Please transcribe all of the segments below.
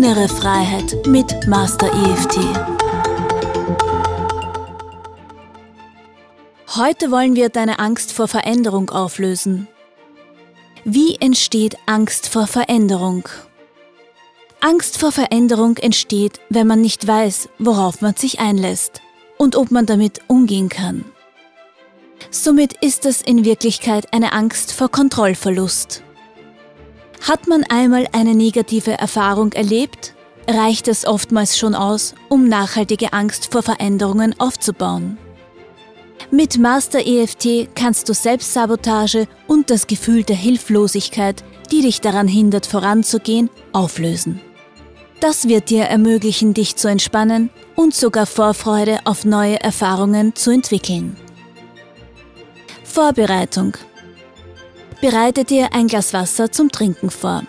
Innere Freiheit mit Master EFT. Heute wollen wir deine Angst vor Veränderung auflösen. Wie entsteht Angst vor Veränderung? Angst vor Veränderung entsteht, wenn man nicht weiß, worauf man sich einlässt und ob man damit umgehen kann. Somit ist es in Wirklichkeit eine Angst vor Kontrollverlust. Hat man einmal eine negative Erfahrung erlebt, reicht es oftmals schon aus, um nachhaltige Angst vor Veränderungen aufzubauen. Mit Master EFT kannst du Selbstsabotage und das Gefühl der Hilflosigkeit, die dich daran hindert voranzugehen, auflösen. Das wird dir ermöglichen, dich zu entspannen und sogar Vorfreude auf neue Erfahrungen zu entwickeln. Vorbereitung Bereite dir ein Glas Wasser zum Trinken vor.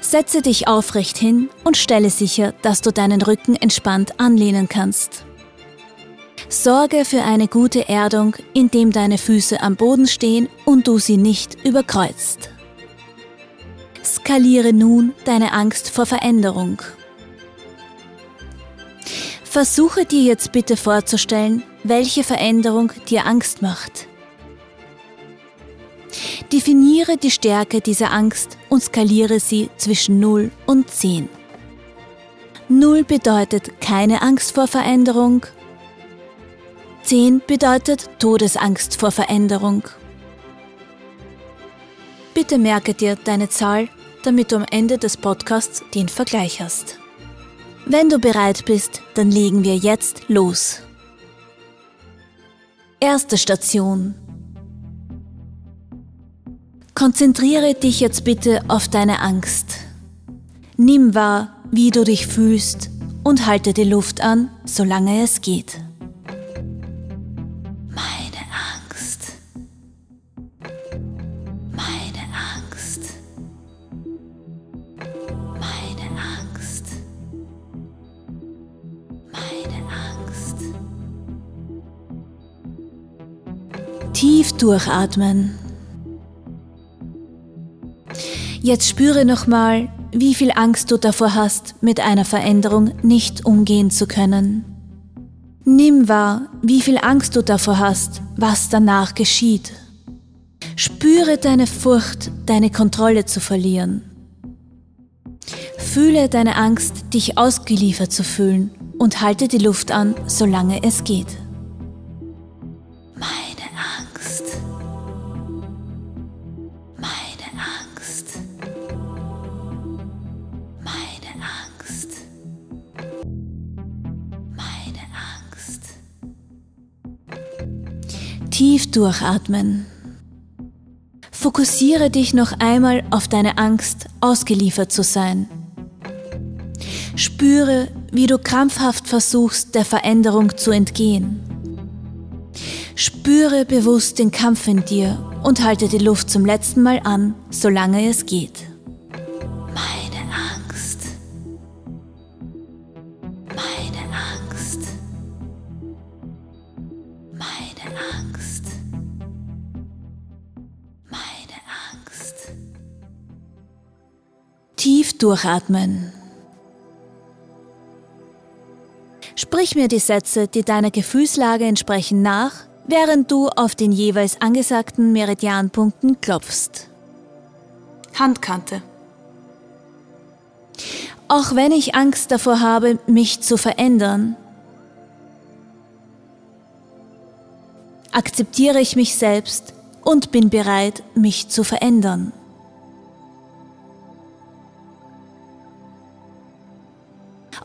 Setze dich aufrecht hin und stelle sicher, dass du deinen Rücken entspannt anlehnen kannst. Sorge für eine gute Erdung, indem deine Füße am Boden stehen und du sie nicht überkreuzt. Skaliere nun deine Angst vor Veränderung. Versuche dir jetzt bitte vorzustellen, welche Veränderung dir Angst macht. Definiere die Stärke dieser Angst und skaliere sie zwischen 0 und 10. 0 bedeutet keine Angst vor Veränderung. 10 bedeutet Todesangst vor Veränderung. Bitte merke dir deine Zahl, damit du am Ende des Podcasts den Vergleich hast. Wenn du bereit bist, dann legen wir jetzt los. Erste Station. Konzentriere dich jetzt bitte auf deine Angst. Nimm wahr, wie du dich fühlst und halte die Luft an, solange es geht. Meine Angst. Meine Angst. Meine Angst. Meine Angst. Tief durchatmen. Jetzt spüre nochmal, wie viel Angst du davor hast, mit einer Veränderung nicht umgehen zu können. Nimm wahr, wie viel Angst du davor hast, was danach geschieht. Spüre deine Furcht, deine Kontrolle zu verlieren. Fühle deine Angst, dich ausgeliefert zu fühlen und halte die Luft an, solange es geht. Tief durchatmen. Fokussiere dich noch einmal auf deine Angst, ausgeliefert zu sein. Spüre, wie du krampfhaft versuchst, der Veränderung zu entgehen. Spüre bewusst den Kampf in dir und halte die Luft zum letzten Mal an, solange es geht. Tief durchatmen. Sprich mir die Sätze, die deiner Gefühlslage entsprechen, nach, während du auf den jeweils angesagten Meridianpunkten klopfst. Handkante. Auch wenn ich Angst davor habe, mich zu verändern, akzeptiere ich mich selbst und bin bereit, mich zu verändern.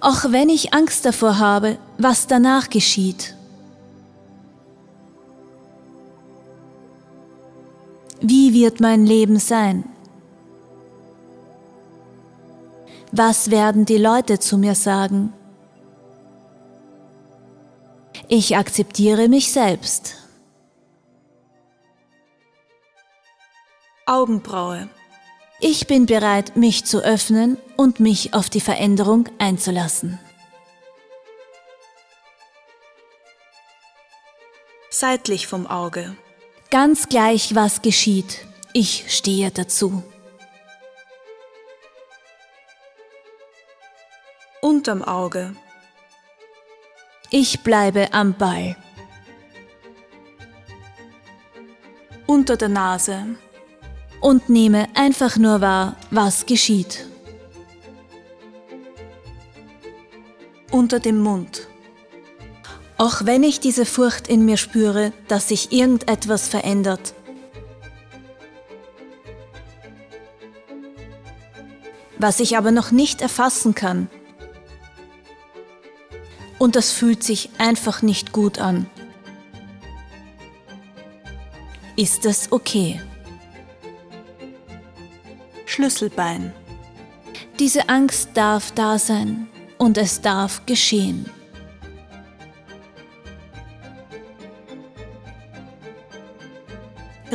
auch wenn ich Angst davor habe, was danach geschieht. Wie wird mein Leben sein? Was werden die Leute zu mir sagen? Ich akzeptiere mich selbst. Augenbraue. Ich bin bereit, mich zu öffnen und mich auf die Veränderung einzulassen. Seitlich vom Auge. Ganz gleich, was geschieht, ich stehe dazu. Unterm Auge. Ich bleibe am Ball. Unter der Nase. Und nehme einfach nur wahr, was geschieht. Unter dem Mund. Auch wenn ich diese Furcht in mir spüre, dass sich irgendetwas verändert, was ich aber noch nicht erfassen kann. Und das fühlt sich einfach nicht gut an. Ist es okay? Schlüsselbein. Diese Angst darf da sein und es darf geschehen.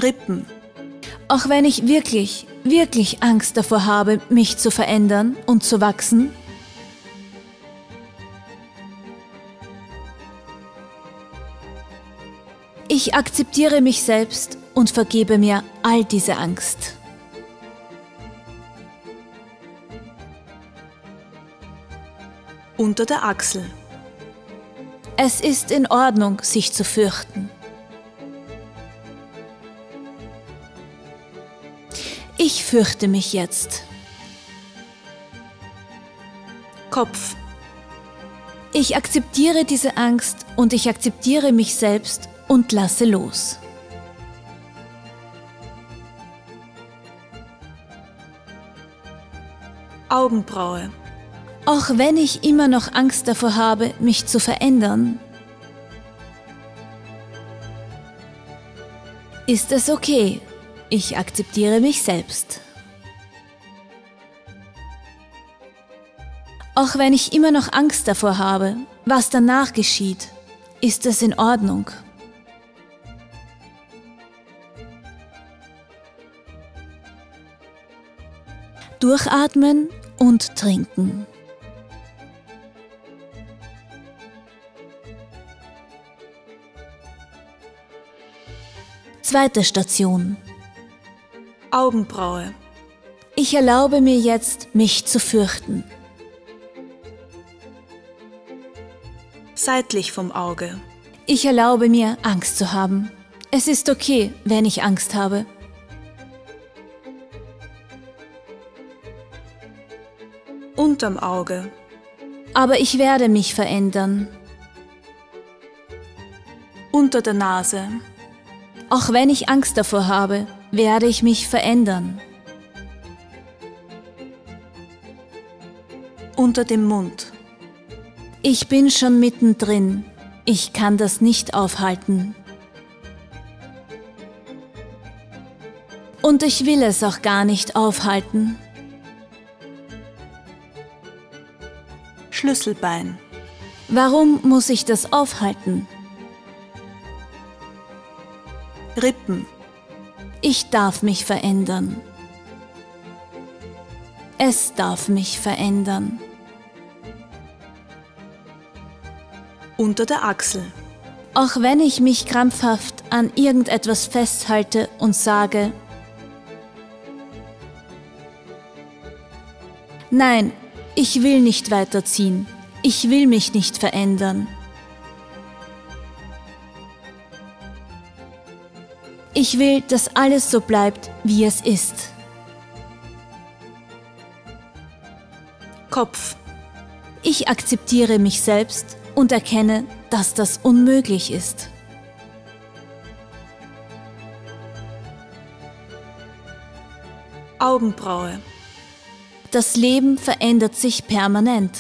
Rippen. Auch wenn ich wirklich, wirklich Angst davor habe, mich zu verändern und zu wachsen, ich akzeptiere mich selbst und vergebe mir all diese Angst. Unter der Achsel. Es ist in Ordnung, sich zu fürchten. Ich fürchte mich jetzt. Kopf. Ich akzeptiere diese Angst und ich akzeptiere mich selbst und lasse los. Augenbraue. Auch wenn ich immer noch Angst davor habe, mich zu verändern, ist es okay. Ich akzeptiere mich selbst. Auch wenn ich immer noch Angst davor habe, was danach geschieht, ist es in Ordnung. Durchatmen und trinken. Zweite Station. Augenbraue. Ich erlaube mir jetzt, mich zu fürchten. Seitlich vom Auge. Ich erlaube mir, Angst zu haben. Es ist okay, wenn ich Angst habe. Unterm Auge. Aber ich werde mich verändern. Unter der Nase. Auch wenn ich Angst davor habe, werde ich mich verändern. Unter dem Mund. Ich bin schon mittendrin. Ich kann das nicht aufhalten. Und ich will es auch gar nicht aufhalten. Schlüsselbein. Warum muss ich das aufhalten? Rippen. Ich darf mich verändern. Es darf mich verändern. Unter der Achsel. Auch wenn ich mich krampfhaft an irgendetwas festhalte und sage, Nein, ich will nicht weiterziehen. Ich will mich nicht verändern. Ich will, dass alles so bleibt, wie es ist. Kopf. Ich akzeptiere mich selbst und erkenne, dass das unmöglich ist. Augenbraue. Das Leben verändert sich permanent.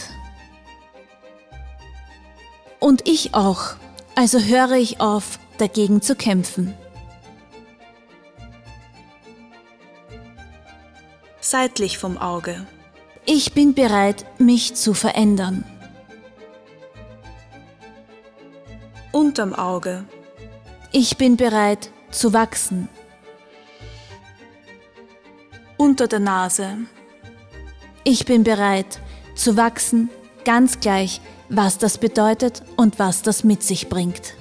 Und ich auch, also höre ich auf, dagegen zu kämpfen. Seitlich vom Auge. Ich bin bereit, mich zu verändern. Unterm Auge. Ich bin bereit zu wachsen. Unter der Nase. Ich bin bereit zu wachsen, ganz gleich, was das bedeutet und was das mit sich bringt.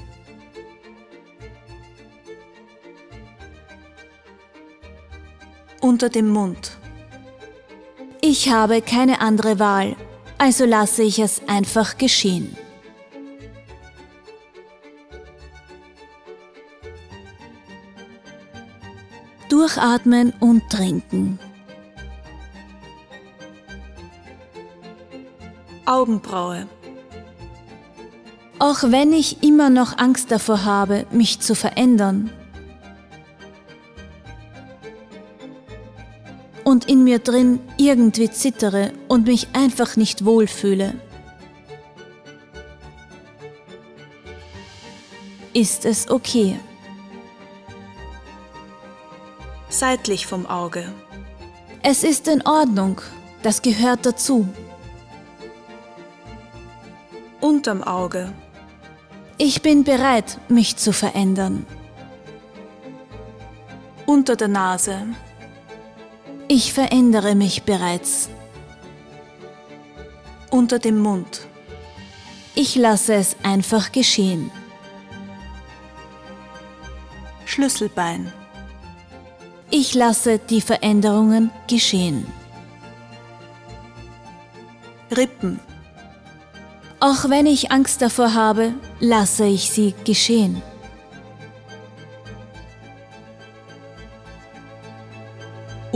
Unter dem Mund. Ich habe keine andere Wahl. also lasse ich es einfach geschehen. Durchatmen und trinken. Augenbraue. Auch wenn ich immer noch Angst davor habe, mich zu verändern und in mir drin irgendwie zittere und mich einfach nicht wohlfühle, ist es okay. Seitlich vom Auge. Es ist in Ordnung, das gehört dazu. Unterm Auge. Ich bin bereit, mich zu verändern. Unter der Nase. Ich verändere mich bereits. Unter dem Mund. Ich lasse es einfach geschehen. Schlüsselbein. Ich lasse die Veränderungen geschehen. Rippen. Auch wenn ich Angst davor habe, lasse ich sie geschehen.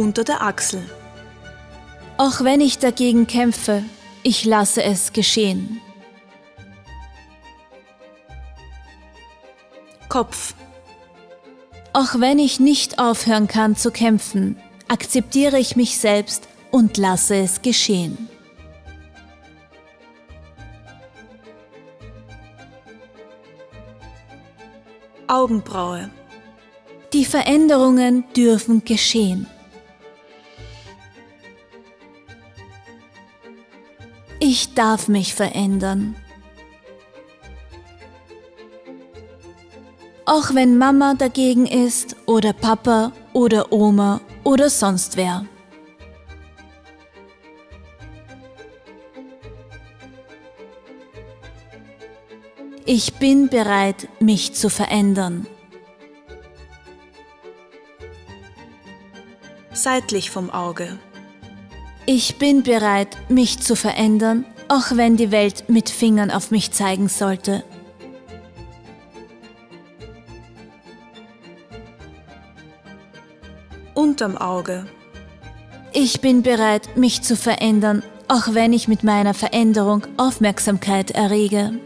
Unter der Achsel. Auch wenn ich dagegen kämpfe, ich lasse es geschehen. Kopf. Auch wenn ich nicht aufhören kann zu kämpfen, akzeptiere ich mich selbst und lasse es geschehen. Augenbraue. Die Veränderungen dürfen geschehen. Ich darf mich verändern. Auch wenn Mama dagegen ist oder Papa oder Oma oder sonst wer. Ich bin bereit, mich zu verändern. Seitlich vom Auge. Ich bin bereit, mich zu verändern, auch wenn die Welt mit Fingern auf mich zeigen sollte. Unterm Auge. Ich bin bereit, mich zu verändern, auch wenn ich mit meiner Veränderung Aufmerksamkeit errege.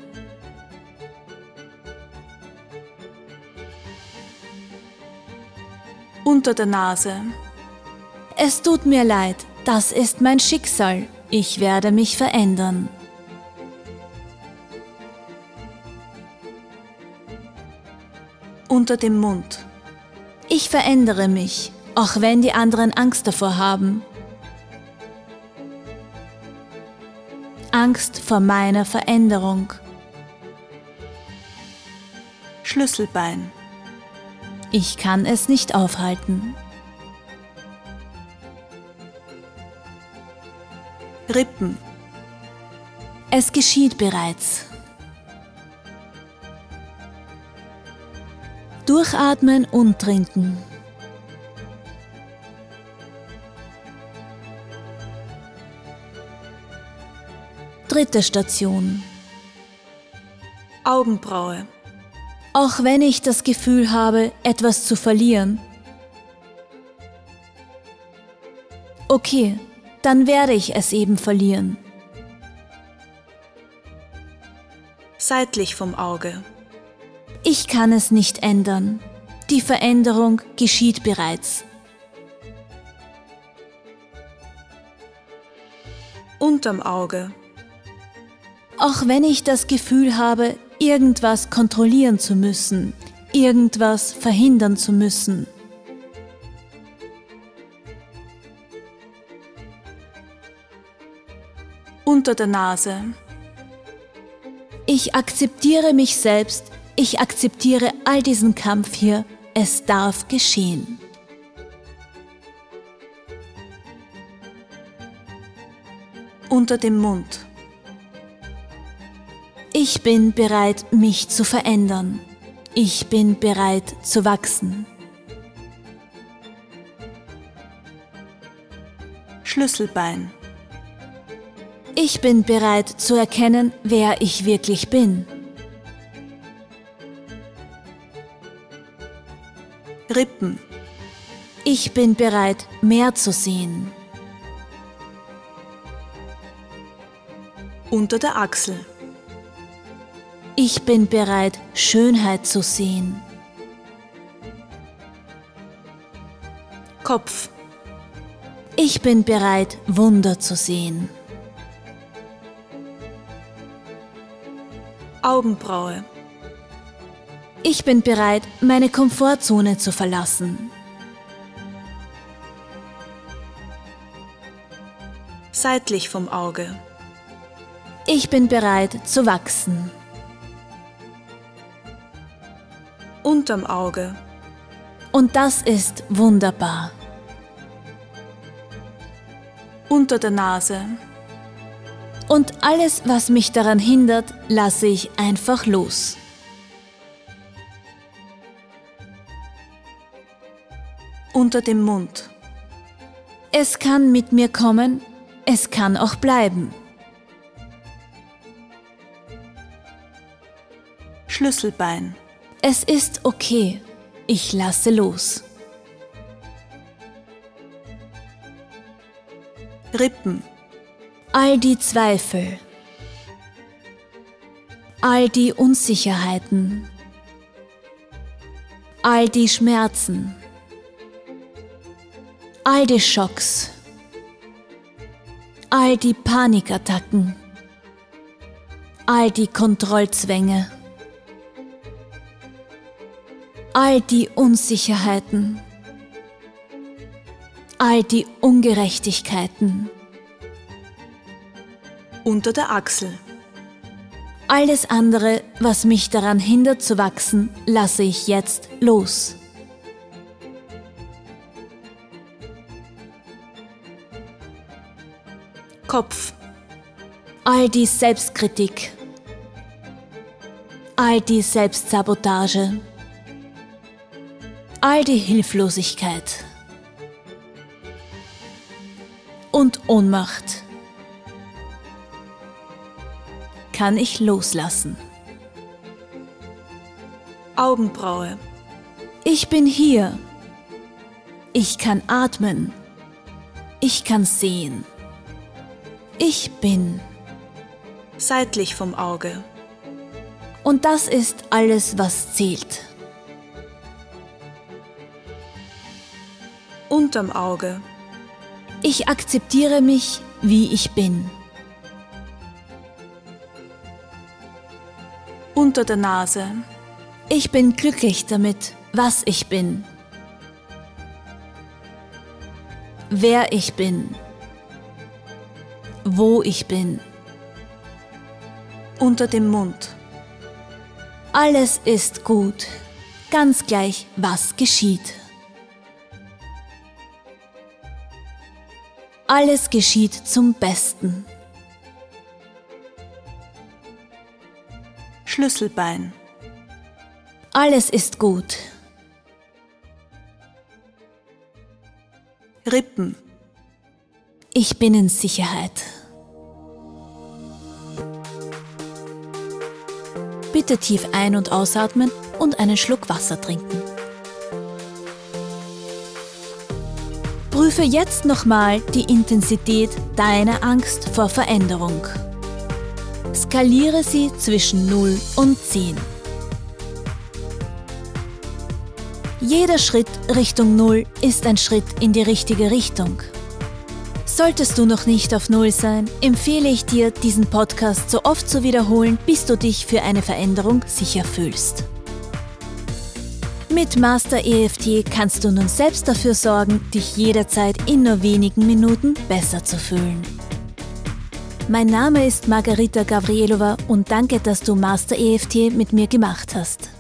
Unter der Nase. Es tut mir leid, das ist mein Schicksal. Ich werde mich verändern. Unter dem Mund. Ich verändere mich, auch wenn die anderen Angst davor haben. Angst vor meiner Veränderung. Schlüsselbein. Ich kann es nicht aufhalten. Rippen. Es geschieht bereits. Durchatmen und trinken. Dritte Station. Augenbraue. Auch wenn ich das Gefühl habe, etwas zu verlieren. Okay, dann werde ich es eben verlieren. Seitlich vom Auge. Ich kann es nicht ändern. Die Veränderung geschieht bereits. Unterm Auge. Auch wenn ich das Gefühl habe, irgendwas kontrollieren zu müssen, irgendwas verhindern zu müssen. Unter der Nase. Ich akzeptiere mich selbst, ich akzeptiere all diesen Kampf hier, es darf geschehen. Unter dem Mund. Ich bin bereit, mich zu verändern. Ich bin bereit zu wachsen. Schlüsselbein. Ich bin bereit zu erkennen, wer ich wirklich bin. Rippen, Ich bin bereit, mehr zu sehen. unter der Achsel, Ich bin bereit, Schönheit zu sehen. Kopf, Ich bin bereit, Wunder zu sehen. Augenbraue, Ich bin bereit, meine Komfortzone zu verlassen. seitlich vom Auge, Ich bin bereit zu wachsen. unterm Auge, Und das ist wunderbar. unter der Nase, Und alles, was mich daran hindert, lasse ich einfach los. unter dem Mund, Es kann mit mir kommen, es kann auch bleiben. Schlüsselbein, Es ist okay, ich lasse los. Rippen, All die Zweifel, all die Unsicherheiten, all die Schmerzen, all die Schocks, all die Panikattacken, all die Kontrollzwänge, all die Unsicherheiten, all die Ungerechtigkeiten, unter der Achsel, Alles andere, was mich daran hindert zu wachsen, lasse ich jetzt los. Kopf, All die Selbstkritik, all die Selbstsabotage, all die Hilflosigkeit. Und Ohnmacht kann ich loslassen. Augenbraue, Ich bin hier. Ich kann atmen. Ich kann sehen. Ich bin. seitlich vom Auge, Und das ist alles, was zählt. unterm Auge, Ich akzeptiere mich, wie ich bin. Unter der Nase, Ich bin glücklich damit, was ich bin. Wer ich bin. Wo ich bin. unter dem Mund, Alles ist gut, ganz gleich, was geschieht. Alles geschieht zum Besten. Schlüsselbein, Alles ist gut. Rippen, Ich bin in Sicherheit. Bitte tief ein- und ausatmen und einen Schluck Wasser trinken. Prüfe jetzt nochmal die Intensität deiner Angst vor Veränderung. Skaliere sie zwischen 0 und 10. Jeder Schritt Richtung 0 ist ein Schritt in die richtige Richtung. Solltest du noch nicht auf Null sein, empfehle ich dir, diesen Podcast so oft zu wiederholen, bis du dich für eine Veränderung sicher fühlst. Mit Master EFT kannst du nun selbst dafür sorgen, dich jederzeit in nur wenigen Minuten besser zu fühlen. Mein Name ist Margarita Gavrilova und danke, dass du Master EFT mit mir gemacht hast.